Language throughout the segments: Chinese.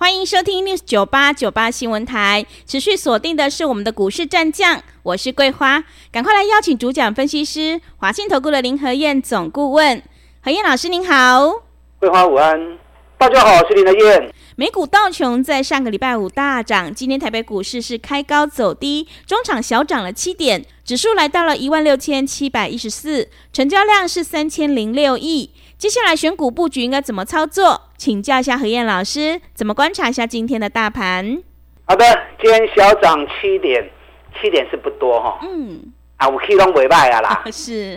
欢迎收听 News 九八九八新闻台，持续锁定的是我们的股市战将，我是桂花，赶快来邀请主讲分析师华信投顾的林和燕总顾问，何燕老师您好，桂花午安，大家好，我是林和燕。美股道琼在上个礼拜五大涨，今天台北股市是开高走低，中场小涨了七点，指数来到了一万六千七百一十四，成交量是三千零六亿。接下来选股布局应该怎么操作？请教一下何燕老师，怎么观察一下今天的大盘？好的，今天小涨七点，七点是不多哈。嗯，啊，我可以拢尾拜啊啦。是，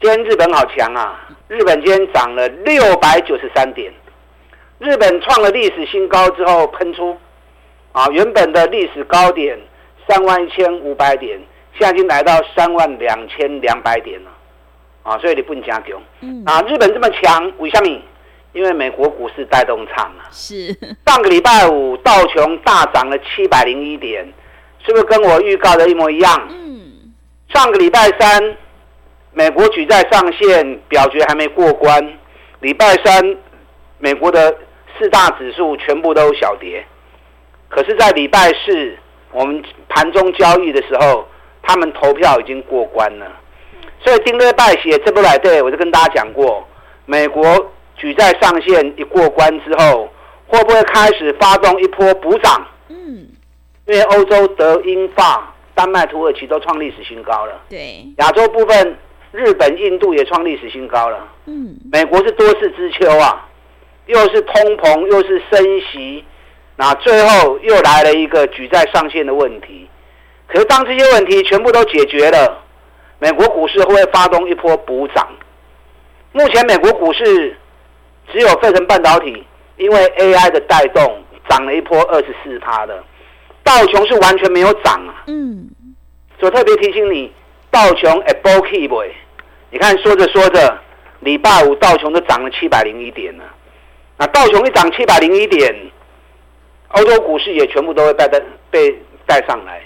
今天日本好强啊！日本今天涨了六百九十三点，日本创了历史新高之后喷出，啊，原本的历史高点三万一千五百点，现在已经来到三万两千两百点了。啊，所以你不能加强。嗯，啊，日本这么强，为什么？因为美国股市带动唱啊。是。上个礼拜五道琼大涨了七百零一点，是不是跟我预告的一模一样？嗯。上个礼拜三，美国举债上限表决还没过关，礼拜三，美国的四大指数全部都小跌。可是，在礼拜四，我们盘中交易的时候，他们投票已经过关了。所以丁瑞拜写这部来对，我就跟大家讲过，美国举债上限一过关之后，会不会开始发动一波补涨？嗯，因为欧洲德英法丹麦土耳其都创历史新高了。对，亚洲部分日本印度也创历史新高了。嗯，美国是多事之秋啊，又是通膨又是升息，那最后又来了一个举债上限的问题。可是当这些问题全部都解决了。美国股市会不会发动一波补涨？目前美国股市只有费城半导体，因为 AI 的带动涨了一波二十四趴的，道琼是完全没有涨啊。嗯，所以特别提醒你，道琼 Apple Key Boy，你看说着说着，礼拜五道琼都涨了七百零一点了。那道琼一涨七百零一点，欧洲股市也全部都会带带被带上来。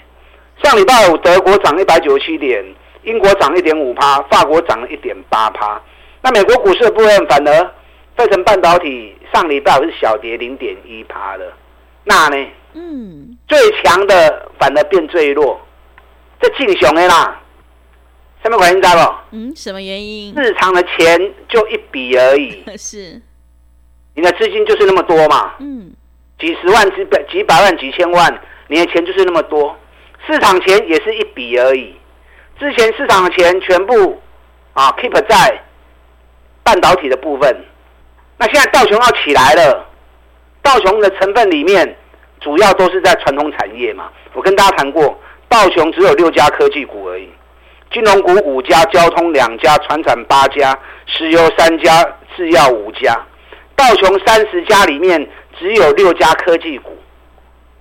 上礼拜五德国涨一百九十七点。英国涨一点五趴，法国涨了一点八趴。那美国股市的部分，反而费城半导体上礼拜是小跌零点一趴的。那呢？嗯，最强的反而变最弱，这进雄的啦。什么原因？知道不？嗯，什么原因？市场的钱就一笔而已。是。你的资金就是那么多嘛？嗯。几十万、几百、几百万、几千万，你的钱就是那么多。市场钱也是一笔而已。之前市场的钱全部啊 keep 在半导体的部分，那现在道琼要起来了，道琼的成分里面主要都是在传统产业嘛。我跟大家谈过，道琼只有六家科技股而已，金融股五家，交通两家，传产八家，石油三家，制药五家。道琼三十家里面只有六家科技股，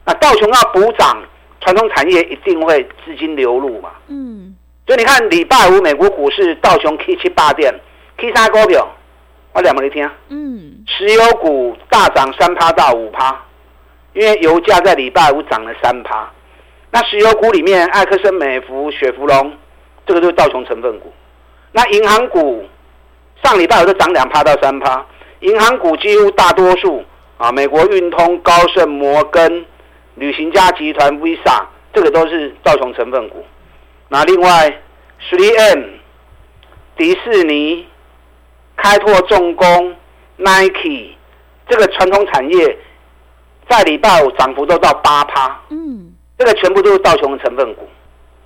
那道琼要补涨，传统产业一定会资金流入嘛。嗯。所以你看，礼拜五美国股市道琼 K 七八点，K 三股票，我两个你听。嗯，石油股大涨三趴到五趴，因为油价在礼拜五涨了三趴。那石油股里面，艾克森美孚、雪佛龙，这个就是道琼成分股。那银行股上礼拜五都涨两趴到三趴，银行股几乎大多数啊，美国运通、高盛、摩根、旅行家集团、Visa，这个都是道琼成分股。那另外，3M、迪士尼、开拓重工、Nike 这个传统产业，在礼拜五涨幅都到八趴。嗯，这个全部都是道琼的成分股。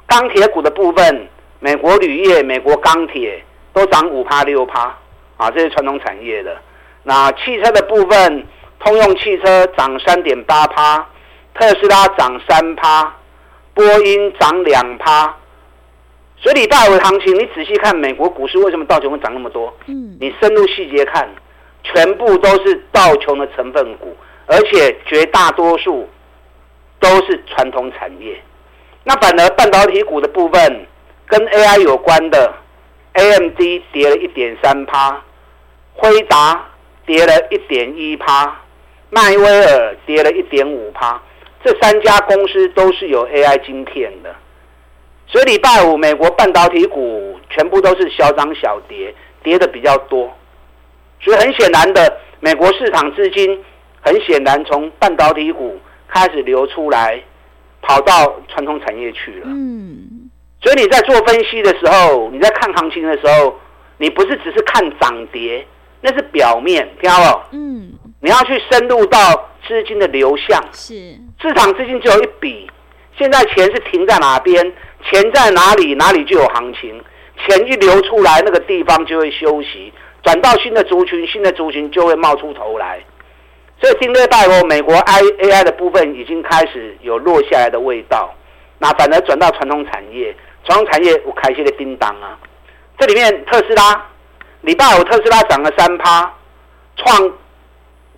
钢铁股的部分，美国铝业、美国钢铁都涨五趴六趴啊，这是传统产业的。那汽车的部分，通用汽车涨三点八趴，特斯拉涨三趴，波音涨两趴。所以礼拜五的行情，你仔细看美国股市为什么道琼会涨那么多？嗯，你深入细节看，全部都是道琼的成分股，而且绝大多数都是传统产业。那反而半导体股的部分，跟 AI 有关的，AMD 跌了一点三趴，辉达跌了一点一趴，迈威尔跌了一点五趴。这三家公司都是有 AI 晶片的，所以礼拜五美国半导体股全部都是小涨小跌，跌的比较多。所以很显然的，美国市场资金很显然从半导体股开始流出来，跑到传统产业去了。嗯，所以你在做分析的时候，你在看行情的时候，你不是只是看涨跌，那是表面，听到没？嗯，你要去深入到资金的流向。是，市场资金只有一笔，现在钱是停在哪边？钱在哪里？哪里就有行情。钱一流出来，那个地方就会休息。转到新的族群，新的族群就会冒出头来。所以今天拜哦，美国 I A I 的部分已经开始有落下来的味道。那反而转到传统产业，传统产业我开心的叮当啊！这里面特斯拉，礼拜五特斯拉涨了三趴，创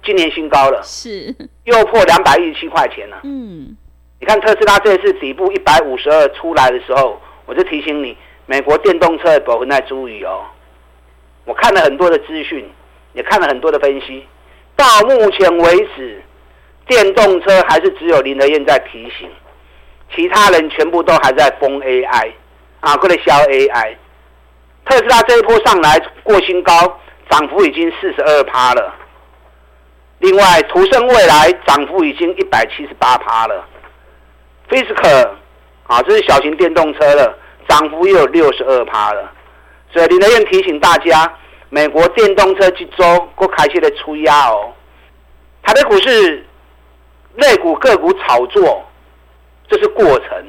今年新高了，是又破两百一十七块钱了。嗯，你看特斯拉这次底部一百五十二出来的时候，我就提醒你，美国电动车的部分在注意哦。我看了很多的资讯，也看了很多的分析。到目前为止，电动车还是只有林德燕在提醒，其他人全部都还在封 AI 啊，过来消 AI。特斯拉这一波上来过新高，涨幅已经四十二趴了。另外，途胜未来涨幅已经一百七十八趴了。Fisker 啊，这是小型电动车了，涨幅也有六十二趴了。所以林德燕提醒大家，美国电动车这周过开启的出压哦。台北股市类股个股炒作，这是过程，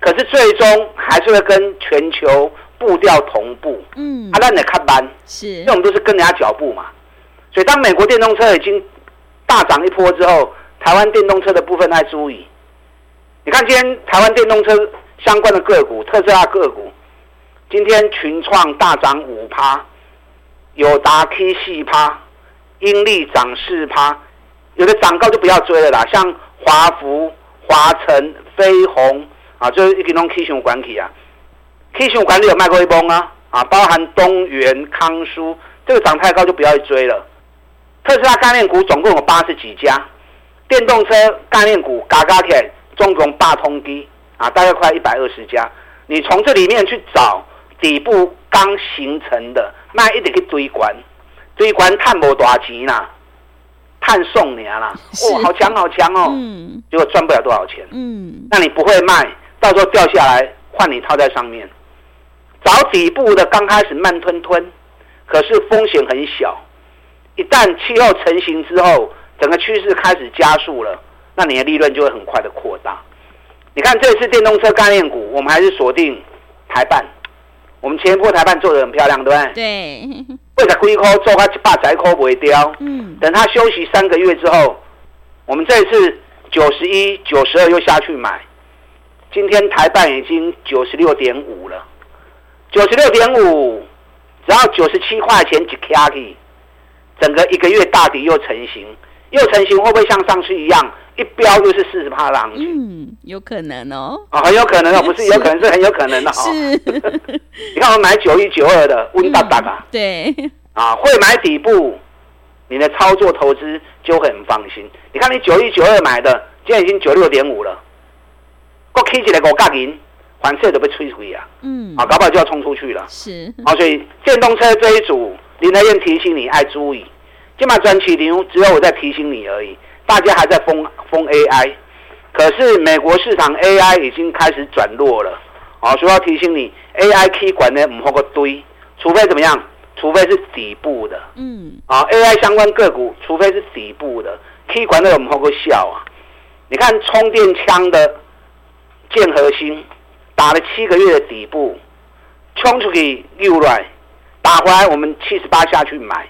可是最终还是会跟全球步调同步。嗯，啊，那你看班，是，因为我们都是跟人家脚步嘛。所以当美国电动车已经大涨一波之后，台湾电动车的部分来注意。你看今天台湾电动车相关的个股，特斯拉个股。今天群创大涨五趴，友达 K 四趴，英利涨四趴，有的涨高就不要追了啦。像华福、华晨、飞鸿啊，就是一个拢 K 线管理啊，K 线管理有卖过一崩啊啊，包含东元、康舒，这个涨太高就不要去追了。特斯拉概念股总共有八十几家，电动车概念股嘎嘎铁总共八通机啊，大概快一百二十家，你从这里面去找。底部刚形成的，那一直去追关，追关探无大钱啦，探送你啦，哦，好强好强哦，嗯，结果赚不了多少钱，嗯，那你不会卖，到时候掉下来换你套在上面，找底部的刚开始慢吞吞，可是风险很小，一旦气候成型之后，整个趋势开始加速了，那你的利润就会很快的扩大。你看这次电动车概念股，我们还是锁定台办。我们前一波台办做的很漂亮，对不对？对。为了龟壳做它一百仔壳不会掉。嗯。等它休息三个月之后，我们这一次九十一、九十二又下去买。今天台办已经九十六点五了，九十六点五，只要九十七块钱一卡去，整个一个月大底又成型，又成型会不会像上次一样？一飙就是四十趴浪，嗯，有可能哦，啊、哦，很有可能哦，不是有可能，是很有可能的哦。是，你看我买九一九二的温大大啊，对，啊，会买底部，你的操作投资就很放心。你看你九一九二买的，现在已经九六点五了，我 K 起来给我杠赢，反正都被吹出去啊，嗯，啊，搞不好就要冲出去了。是，啊，所以电动车这一组，林德燕提醒你爱注意，今嘛转起牛，只有我在提醒你而已。大家还在封封 AI，可是美国市场 AI 已经开始转弱了，啊，所以要提醒你，AI K 管呢唔好个堆，除非怎么样？除非是底部的，嗯，啊，AI 相关个股，除非是底部的 K 管呢唔好个笑啊！你看充电枪的剑核心打了七个月的底部，冲出去又来，打回来我们七十八下去买，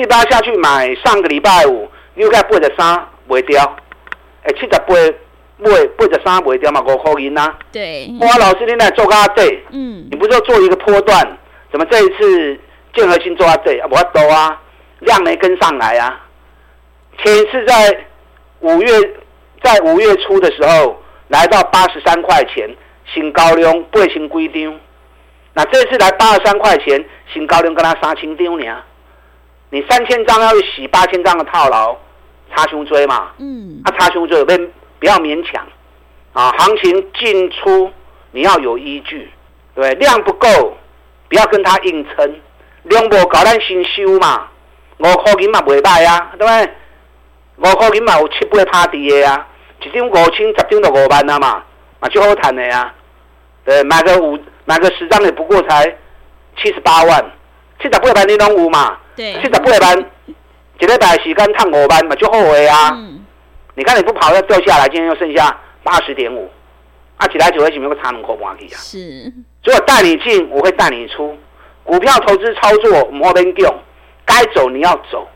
七十八下去买，上个礼拜五。又该八十三卖掉，哎，七十八卖八十三卖掉嘛，五块银呐。对。哇，老师，你来做阿对。嗯。你不是说做一个波段？怎么这一次建和新做啊对啊？我多啊，量没跟上来啊。前一次在五月，在五月初的时候来到八十三块钱，新高量八千几张，那这次来八十三块钱，新高量跟他三千张呢，你三千张要去洗八千张的套牢，差胸椎嘛，嗯，啊，差胸椎不不要勉强，啊，行情进出你要有依据，对，量不够，不要跟他硬撑，量不够咱先收嘛，五块银嘛袂歹啊，对不对？五块银嘛有七八趴地的啊，一张五千，十张就五万啊嘛，嘛就好赚的啊。对，买个五买个十张也不过才七十八万，七十八万你拢有嘛？对，七十八万一礼拜时间赚五万嘛就后悔啊。嗯。你看你不跑要掉下来，今天又剩下八十点五，啊，起来就会前面个差门口半去啊。是。所以我带你进，我会带你出。股票投资操作莫能用，该走你要走，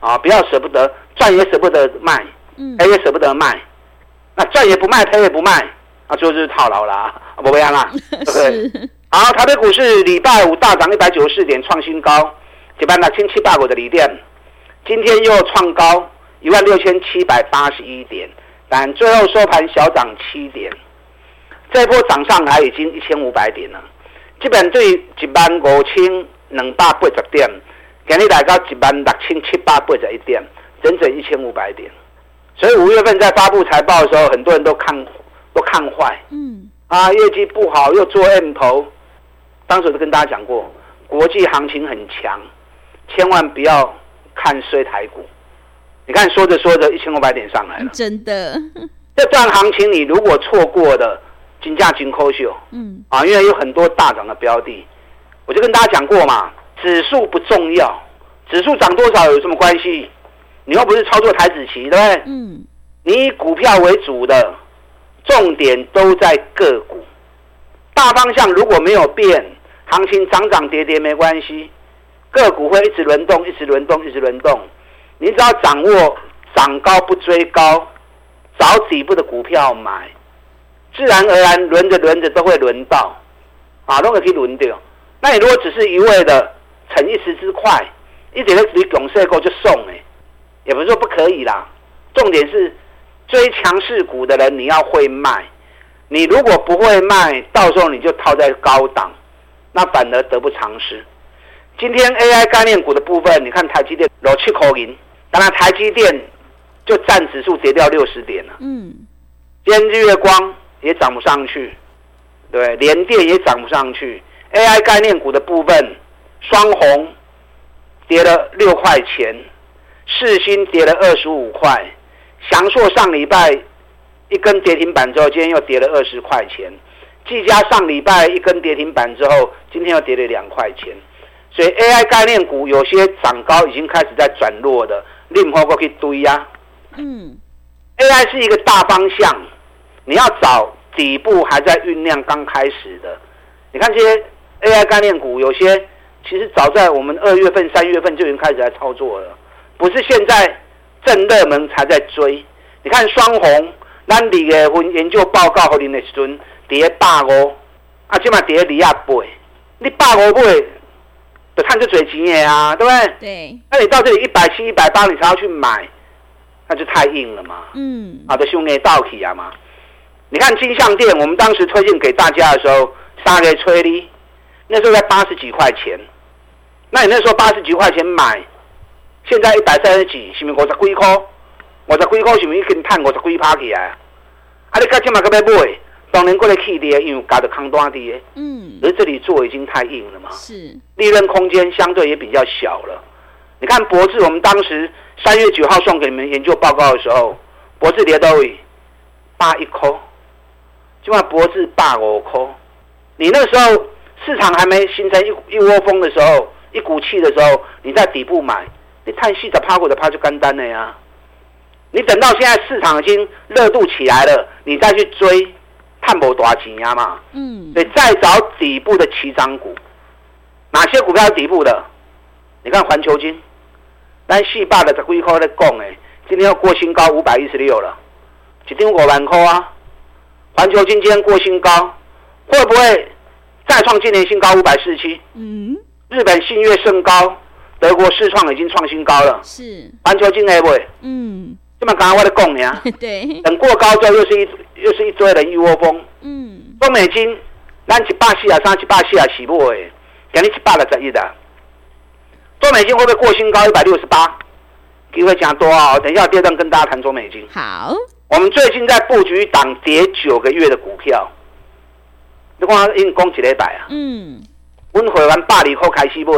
啊，不要舍不得。赚也舍不得卖，赔也舍不得卖，那赚也不卖，赔也不卖，啊最后就是套牢了，不一样啦，对不对？好，台北股市礼拜五大涨一百九十四点，创新高，一万六千七百五的锂电，今天又创高一万六千七百八十一点，但最后收盘小涨七点，这波涨上来已经一千五百点了，基本对一万五千两百八十点，今日来到一万六千七百八十一点。整整一千五百点，所以五月份在发布财报的时候，很多人都看都看坏，嗯，啊，业绩不好又做 M 头，当时我都跟大家讲过，国际行情很强，千万不要看衰台股。你看说着说着，一千五百点上来了，真的。这段行情你如果错过的，金价金扣秀，嗯，啊，因为有很多大涨的标的，我就跟大家讲过嘛，指数不重要，指数涨多少有什么关系？你又不是操作台子棋，对不对？嗯。你以股票为主的，重点都在个股。大方向如果没有变，行情涨涨跌跌没关系，个股会一直轮动，一直轮动，一直轮动。你只要掌握涨高不追高，找底部的股票买，自然而然轮着轮着都会轮到，啊，都可以轮掉。那你如果只是一味的逞一时之快，一点都比拱势够就送哎。也不是说不可以啦，重点是追强势股的人你要会卖，你如果不会卖，到时候你就套在高档，那反而得不偿失。今天 AI 概念股的部分，你看台积电六七口银，当然台积电就占指数跌掉六十点了。嗯，今天日月光也涨不上去，对，联电也涨不上去。AI 概念股的部分，双红跌了六块钱。世新跌了二十五块，翔硕上礼拜一根跌停板之后，今天又跌了二十块钱。技嘉上礼拜一根跌停板之后，今天又跌了两块钱。所以 AI 概念股有些涨高已经开始在转弱的，另外过去堆呀。嗯，AI 是一个大方向，你要找底部还在酝酿刚开始的。你看这些 AI 概念股，有些其实早在我们二月份、三月份就已经开始在操作了。不是现在正热门才在追，你看双红，咱二月份研究报告和你的时阵跌百五，啊，今嘛跌二啊八，你百五买，就赚就最钱的啊，对不对？对。那你到这里一百七、一百八，你才要去买，那就太硬了嘛。嗯。啊，的兄弟倒起啊嘛。你看金像店，我们当时推荐给大家的时候，三个吹的，那时候在八十几块钱，那你那时候八十几块钱买。现在一百三十几，是不是五十几块？五十几块是不是已经探五十几趴起来啊？啊，你今次嘛个要买，当年过来起跌，因为搞得扛多低。嗯。而这里做已经太硬了嘛。是。利润空间相对也比较小了。你看博智，我们当时三月九号送给你们研究报告的时候，博智跌到位八一块，今晚博智八五块。你那时候市场还没形成一一窝蜂的时候，一股气的时候，你在底部买。你太细的趴过的趴就干单了呀！你等到现在市场已经热度起来了，你再去追，探不多少钱呀嘛？嗯，你再找底部的起涨股，哪些股票底部的？你看环球金，咱四百的十几块在讲诶，今天要过新高五百一十六了，一张五万块啊！环球金今天过新高，会不会再创今年新高五百四十七？嗯，日本信越升高。德国世创已经创新高了，是环球晶会不会？嗯，这么刚刚我的讲呀？对，等过高之后又是一又是一堆人一窝蜂，嗯，中美金，咱一百四啊三，一百四啊四不会，给你一百六十一的。中美金会不会过新高一百六十八？机会讲多啊！等一下第二段跟大家谈中美金。好，我们最近在布局一档跌九个月的股票，你看已经讲几礼拜啊？嗯。阮会员百二块开始买，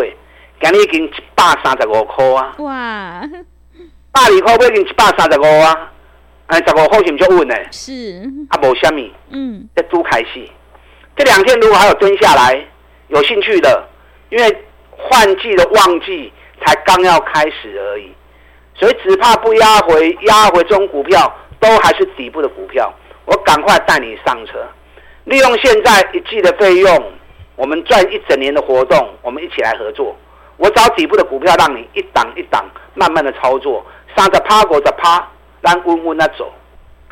今日已经一百三十五块啊！哇！百二块买已经一百三十五啊！哎，十五块是唔就稳呢？是。啊，无虾米。嗯。在都开始，这两天如果还有蹲下来，有兴趣的，因为换季的旺季才刚要开始而已，所以只怕不压回，压回这种股票都还是底部的股票，我赶快带你上车，利用现在一季的费用。我们赚一整年的活动，我们一起来合作。我找底部的股票，让你一档一档慢慢的操作，三十趴，五十趴，咱稳稳的走，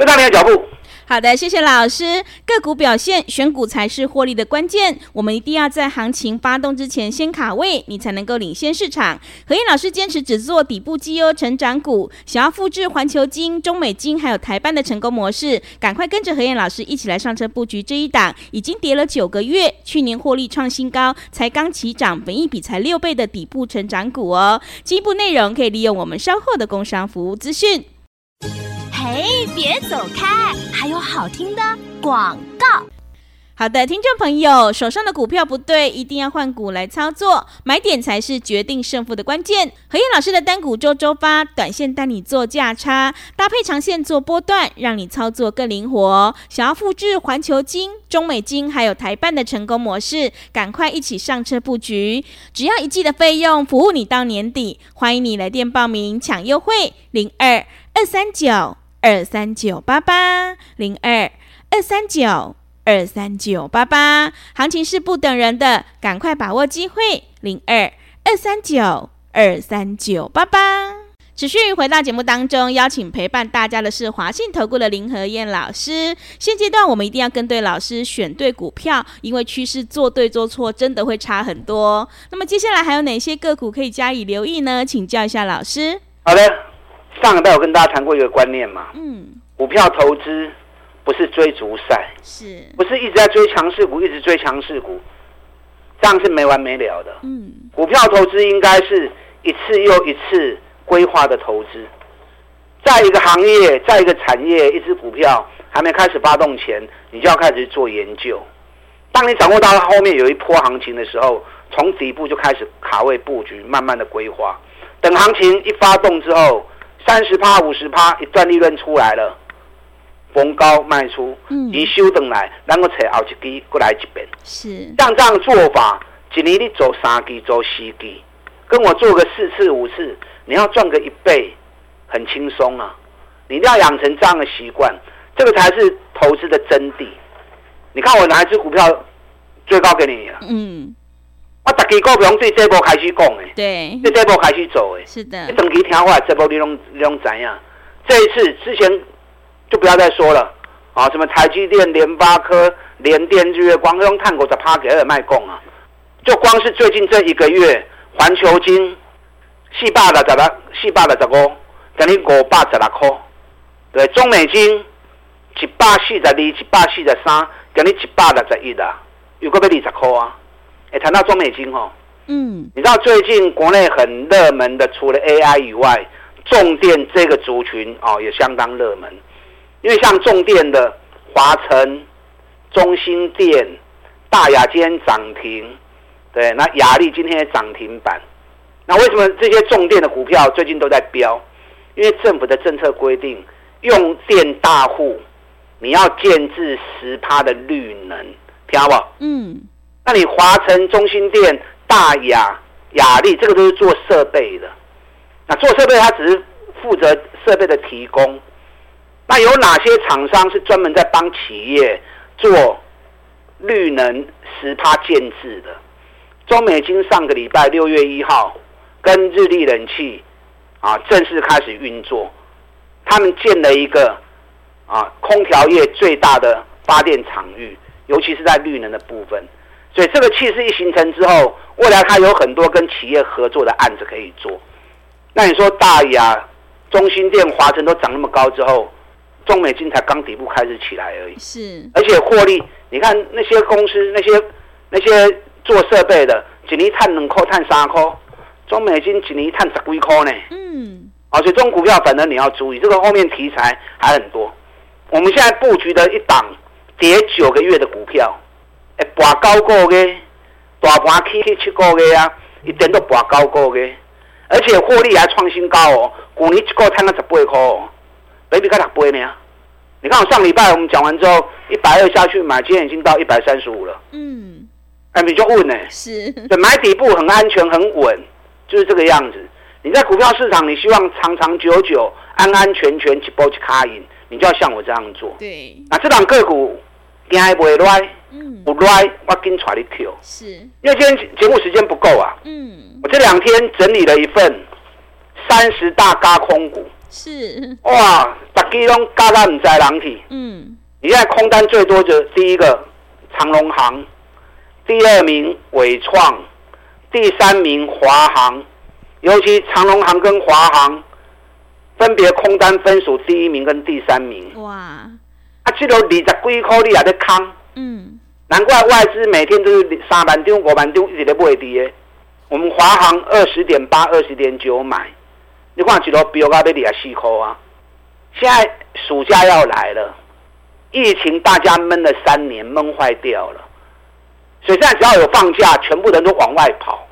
跟上你的脚步。好的，谢谢老师。个股表现，选股才是获利的关键。我们一定要在行情发动之前先卡位，你才能够领先市场。何燕老师坚持只做底部绩优成长股，想要复制环球金、中美金还有台半的成功模式，赶快跟着何燕老师一起来上车布局这一档，已经跌了九个月，去年获利创新高，才刚起涨，本一比才六倍的底部成长股哦。进一步内容可以利用我们稍后的工商服务资讯。嘿，别走开！还有好听的广告。好的，听众朋友，手上的股票不对，一定要换股来操作，买点才是决定胜负的关键。和彦老师的单股周周发，短线带你做价差，搭配长线做波段，让你操作更灵活。想要复制环球金、中美金还有台办的成功模式，赶快一起上车布局，只要一季的费用，服务你到年底。欢迎你来电报名抢优惠，零二二三九。二三九八八零二二三九二三九八八，行情是不等人的，赶快把握机会。零二二三九二三九八八。持续回到节目当中，邀请陪伴大家的是华信投顾的林和燕老师。现阶段我们一定要跟对老师，选对股票，因为趋势做对做错真的会差很多。那么接下来还有哪些个股可以加以留意呢？请教一下老师。好的。上个礼拜我跟大家谈过一个观念嘛，嗯，股票投资不是追逐赛，是，不是一直在追强势股，一直追强势股，这样是没完没了的。嗯，股票投资应该是一次又一次规划的投资，在一个行业，在一个产业，一只股票还没开始发动前，你就要开始做研究。当你掌握到后面有一波行情的时候，从底部就开始卡位布局，慢慢的规划，等行情一发动之后。三十趴、五十趴，一段利润出来了，逢高卖出，你修等来，然后才后一支过来一遍。是，像这样做法，一年你做三支，做四支，跟我做个四次、五次，你要赚个一倍，很轻松啊！你一定要养成这样的习惯，这个才是投资的真谛。你看我哪一支股票最高给你了？嗯。我大家股票对这波开始讲诶，对，对这波开始做诶，是的。你长期听话，这波你拢你拢知影。这一次之前就不要再说了啊，什么台积电、联发科、联电、日月光，用碳股在趴给二卖讲啊。就光是最近这一个月，环球金四百六十六，四百六十五，等于五百十六块。对，中美金一百四十二，一百四十三，等于一百六十一啦，有个要二十块啊。哎，谈到中美金哦，嗯，你知道最近国内很热门的，除了 AI 以外，重电这个族群哦也相当热门，因为像重电的华晨、中兴电、大亚今天涨停，对，那雅力今天也涨停板，那为什么这些重电的股票最近都在飙？因为政府的政策规定，用电大户你要建置十趴的绿能，听好不好？嗯。那你华晨、中心店、大亚、雅力，这个都是做设备的。那做设备，它只是负责设备的提供。那有哪些厂商是专门在帮企业做绿能十趴建置的？中美金上个礼拜六月一号跟日立冷气啊正式开始运作，他们建了一个啊空调业最大的发电场域，尤其是在绿能的部分。所以这个气势一形成之后，未来它有很多跟企业合作的案子可以做。那你说大亚、中心店、华城都涨那么高之后，中美金才刚底部开始起来而已。是，而且获利，你看那些公司，那些那些做设备的，一年赚两块，赚三块，中美晶一年赚十几块呢。嗯，而且这种股票反正你要注意，这个后面题材还很多。我们现在布局的一档跌九个月的股票，哎，拔高过的，大盘起去七个月啊，一点都拔高过的，而且获利还创新高哦，去年一个月赚了十八块哦。baby 该打不会呢？你看我上礼拜我们讲完之后，一百二下去买，今天已经到一百三十五了。嗯，哎，你就问呢？是，对，买底部很安全很稳，就是这个样子。你在股票市场，你希望长长久久、安安全全去波去卡赢，你就要像我这样做。对，那这档个股惊还不会乱，嗯，不乱我紧出来你 Q。是，因为今天节目时间不够啊。嗯，我这两天整理了一份三十大轧空股。是哇，大家拢嘎嘎唔知人去。嗯，你现在空单最多就第一个长隆行，第二名伟创，第三名华航。尤其长隆行跟华航分别空单分属第一名跟第三名。哇，啊，这个二十几块你也在空。嗯，难怪外资每天都是三万张、五万张一直在买的。我们华航二十点八、二十点九买。你看几多标高得二十四块啊！现在暑假要来了，疫情大家闷了三年，闷坏掉了，所以现在只要有放假，全部人都往外跑。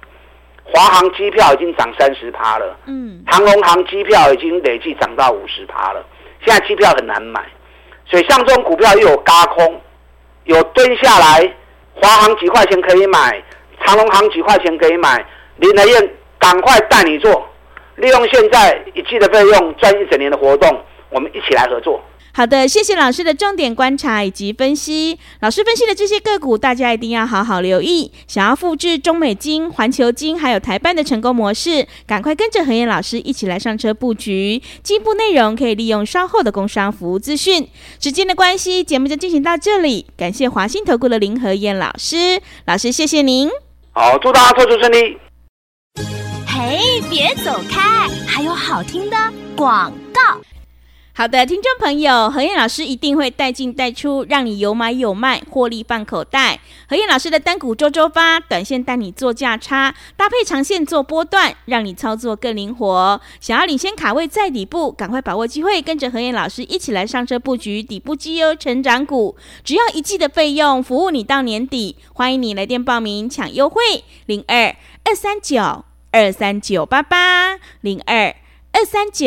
华航机票已经涨三十趴了，嗯，长龙航机票已经累计涨到五十趴了。现在机票很难买，所以像这种股票又有轧空，有蹲下来，华航几块钱可以买，长隆航几块钱可以买，林德燕赶快带你做。利用现在一季的费用赚一整年的活动，我们一起来合作。好的，谢谢老师的重点观察以及分析。老师分析的这些个股，大家一定要好好留意。想要复制中美金、环球金还有台办的成功模式，赶快跟着何燕老师一起来上车布局。进一步内容可以利用稍后的工商服务资讯。时间的关系，节目就进行到这里。感谢华信投顾的林何燕老师，老师谢谢您。好，祝大家投资顺利。嘿，别走开！还有好听的广告。好的，听众朋友，何燕老师一定会带进带出，让你有买有卖，获利放口袋。何燕老师的单股周周发，短线带你做价差，搭配长线做波段，让你操作更灵活。想要领先卡位在底部，赶快把握机会，跟着何燕老师一起来上车布局底部绩优成长股。只要一季的费用，服务你到年底。欢迎你来电报名抢优惠，零二二三九。二三九八八零二二三九